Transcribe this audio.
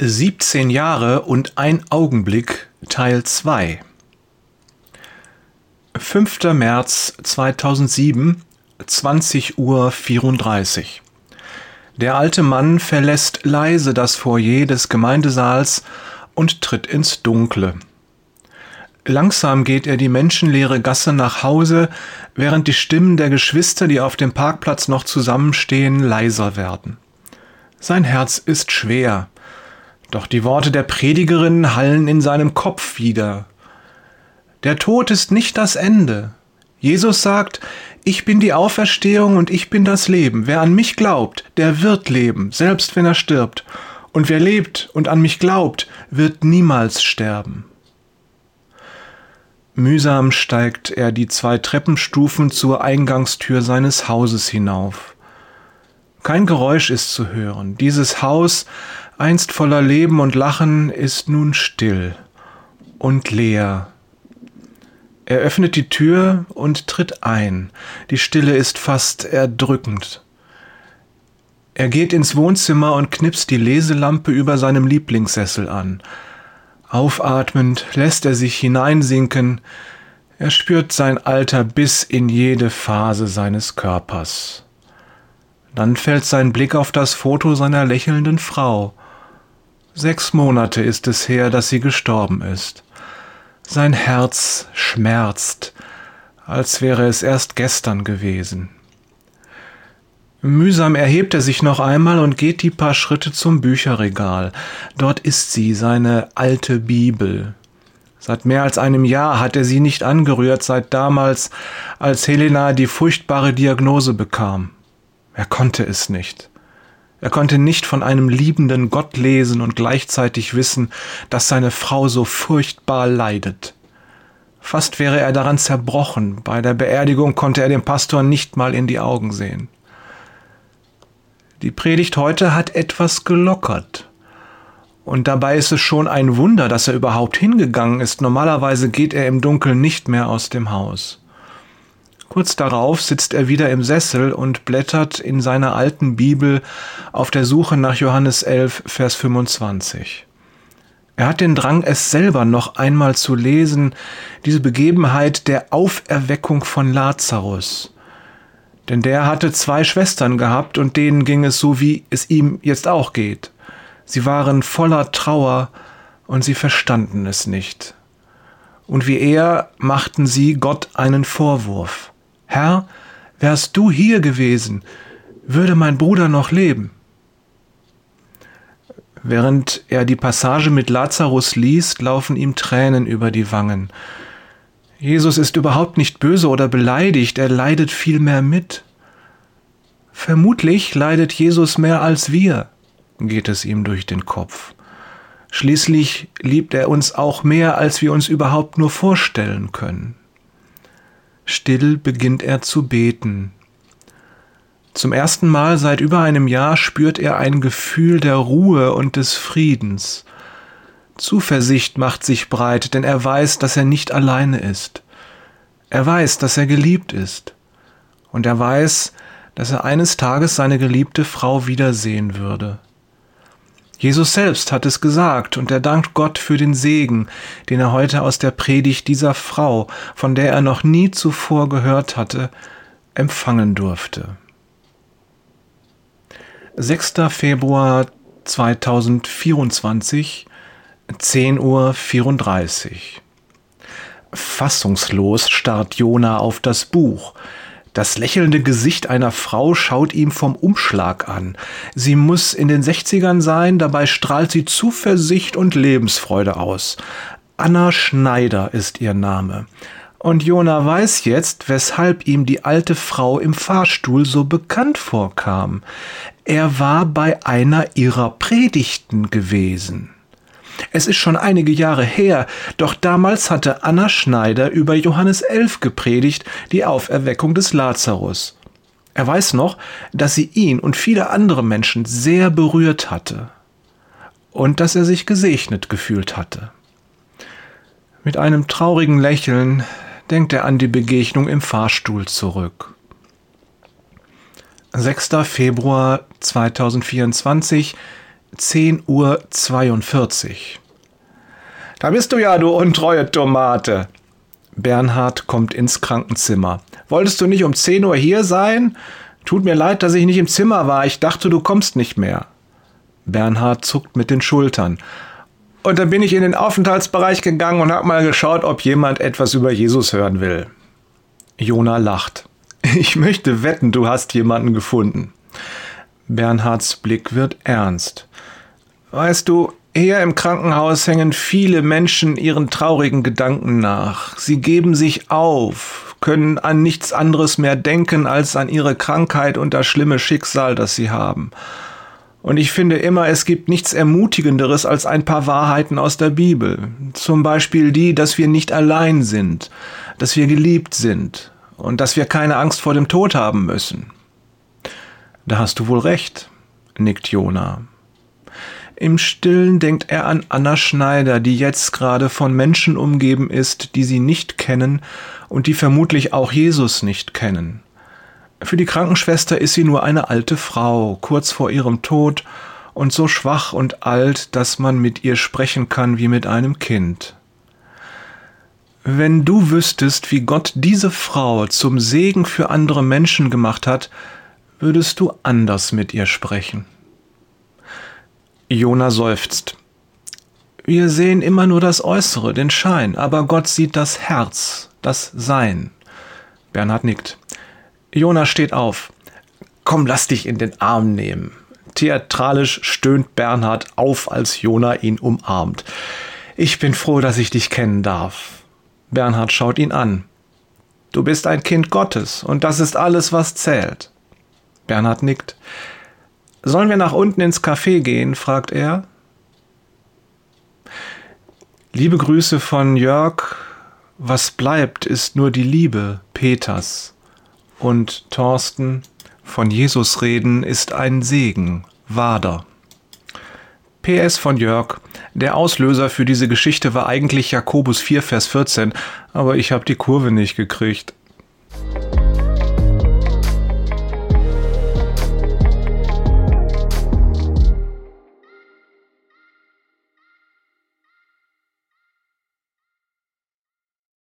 17 Jahre und ein Augenblick Teil 2 5. März 2007 20 Uhr 34 Der alte Mann verlässt leise das Foyer des Gemeindesaals und tritt ins Dunkle. Langsam geht er die menschenleere Gasse nach Hause, während die Stimmen der Geschwister, die auf dem Parkplatz noch zusammenstehen, leiser werden. Sein Herz ist schwer. Doch die Worte der Predigerin hallen in seinem Kopf wieder. Der Tod ist nicht das Ende. Jesus sagt, ich bin die Auferstehung und ich bin das Leben. Wer an mich glaubt, der wird leben, selbst wenn er stirbt. Und wer lebt und an mich glaubt, wird niemals sterben. Mühsam steigt er die zwei Treppenstufen zur Eingangstür seines Hauses hinauf. Kein Geräusch ist zu hören. Dieses Haus einst voller Leben und Lachen, ist nun still und leer. Er öffnet die Tür und tritt ein. Die Stille ist fast erdrückend. Er geht ins Wohnzimmer und knipst die Leselampe über seinem Lieblingssessel an. Aufatmend lässt er sich hineinsinken. Er spürt sein Alter bis in jede Phase seines Körpers. Dann fällt sein Blick auf das Foto seiner lächelnden Frau. Sechs Monate ist es her, dass sie gestorben ist. Sein Herz schmerzt, als wäre es erst gestern gewesen. Mühsam erhebt er sich noch einmal und geht die paar Schritte zum Bücherregal. Dort ist sie, seine alte Bibel. Seit mehr als einem Jahr hat er sie nicht angerührt, seit damals, als Helena die furchtbare Diagnose bekam. Er konnte es nicht. Er konnte nicht von einem liebenden Gott lesen und gleichzeitig wissen, dass seine Frau so furchtbar leidet. Fast wäre er daran zerbrochen. Bei der Beerdigung konnte er dem Pastor nicht mal in die Augen sehen. Die Predigt heute hat etwas gelockert. Und dabei ist es schon ein Wunder, dass er überhaupt hingegangen ist. Normalerweise geht er im Dunkeln nicht mehr aus dem Haus. Kurz darauf sitzt er wieder im Sessel und blättert in seiner alten Bibel auf der Suche nach Johannes 11, Vers 25. Er hat den Drang, es selber noch einmal zu lesen, diese Begebenheit der Auferweckung von Lazarus. Denn der hatte zwei Schwestern gehabt und denen ging es so, wie es ihm jetzt auch geht. Sie waren voller Trauer und sie verstanden es nicht. Und wie er machten sie Gott einen Vorwurf. Herr, wärst du hier gewesen, würde mein Bruder noch leben. Während er die Passage mit Lazarus liest, laufen ihm Tränen über die Wangen. Jesus ist überhaupt nicht böse oder beleidigt, er leidet vielmehr mit. Vermutlich leidet Jesus mehr als wir, geht es ihm durch den Kopf. Schließlich liebt er uns auch mehr, als wir uns überhaupt nur vorstellen können. Still beginnt er zu beten. Zum ersten Mal seit über einem Jahr spürt er ein Gefühl der Ruhe und des Friedens. Zuversicht macht sich breit, denn er weiß, dass er nicht alleine ist. Er weiß, dass er geliebt ist. Und er weiß, dass er eines Tages seine geliebte Frau wiedersehen würde. Jesus selbst hat es gesagt und er dankt Gott für den Segen, den er heute aus der Predigt dieser Frau, von der er noch nie zuvor gehört hatte, empfangen durfte. 6. Februar 2024, 10.34 Uhr. Fassungslos starrt Jona auf das Buch. Das lächelnde Gesicht einer Frau schaut ihm vom Umschlag an. Sie muss in den Sechzigern sein, dabei strahlt sie Zuversicht und Lebensfreude aus. Anna Schneider ist ihr Name. Und Jona weiß jetzt, weshalb ihm die alte Frau im Fahrstuhl so bekannt vorkam. Er war bei einer ihrer Predigten gewesen. Es ist schon einige Jahre her, doch damals hatte Anna Schneider über Johannes 11 gepredigt, die Auferweckung des Lazarus. Er weiß noch, dass sie ihn und viele andere Menschen sehr berührt hatte und dass er sich gesegnet gefühlt hatte. Mit einem traurigen Lächeln denkt er an die Begegnung im Fahrstuhl zurück. 6. Februar 2024 10.42 Uhr. Da bist du ja, du untreue Tomate. Bernhard kommt ins Krankenzimmer. Wolltest du nicht um 10 Uhr hier sein? Tut mir leid, dass ich nicht im Zimmer war. Ich dachte, du kommst nicht mehr. Bernhard zuckt mit den Schultern. Und dann bin ich in den Aufenthaltsbereich gegangen und hab mal geschaut, ob jemand etwas über Jesus hören will. Jona lacht. Ich möchte wetten, du hast jemanden gefunden. Bernhards Blick wird ernst. Weißt du, hier im Krankenhaus hängen viele Menschen ihren traurigen Gedanken nach. Sie geben sich auf, können an nichts anderes mehr denken als an ihre Krankheit und das schlimme Schicksal, das sie haben. Und ich finde immer, es gibt nichts Ermutigenderes als ein paar Wahrheiten aus der Bibel. Zum Beispiel die, dass wir nicht allein sind, dass wir geliebt sind und dass wir keine Angst vor dem Tod haben müssen. Da hast du wohl recht, nickt Jona. Im Stillen denkt er an Anna Schneider, die jetzt gerade von Menschen umgeben ist, die sie nicht kennen und die vermutlich auch Jesus nicht kennen. Für die Krankenschwester ist sie nur eine alte Frau, kurz vor ihrem Tod und so schwach und alt, dass man mit ihr sprechen kann wie mit einem Kind. Wenn du wüsstest, wie Gott diese Frau zum Segen für andere Menschen gemacht hat, würdest du anders mit ihr sprechen. Jona seufzt. Wir sehen immer nur das Äußere, den Schein, aber Gott sieht das Herz, das Sein. Bernhard nickt. Jona steht auf. Komm, lass dich in den Arm nehmen. Theatralisch stöhnt Bernhard auf, als Jona ihn umarmt. Ich bin froh, dass ich dich kennen darf. Bernhard schaut ihn an. Du bist ein Kind Gottes, und das ist alles, was zählt. Bernhard nickt. Sollen wir nach unten ins Café gehen? fragt er. Liebe Grüße von Jörg. Was bleibt, ist nur die Liebe Peters. Und Thorsten, von Jesus reden ist ein Segen. Wader. PS von Jörg. Der Auslöser für diese Geschichte war eigentlich Jakobus 4, Vers 14, aber ich habe die Kurve nicht gekriegt.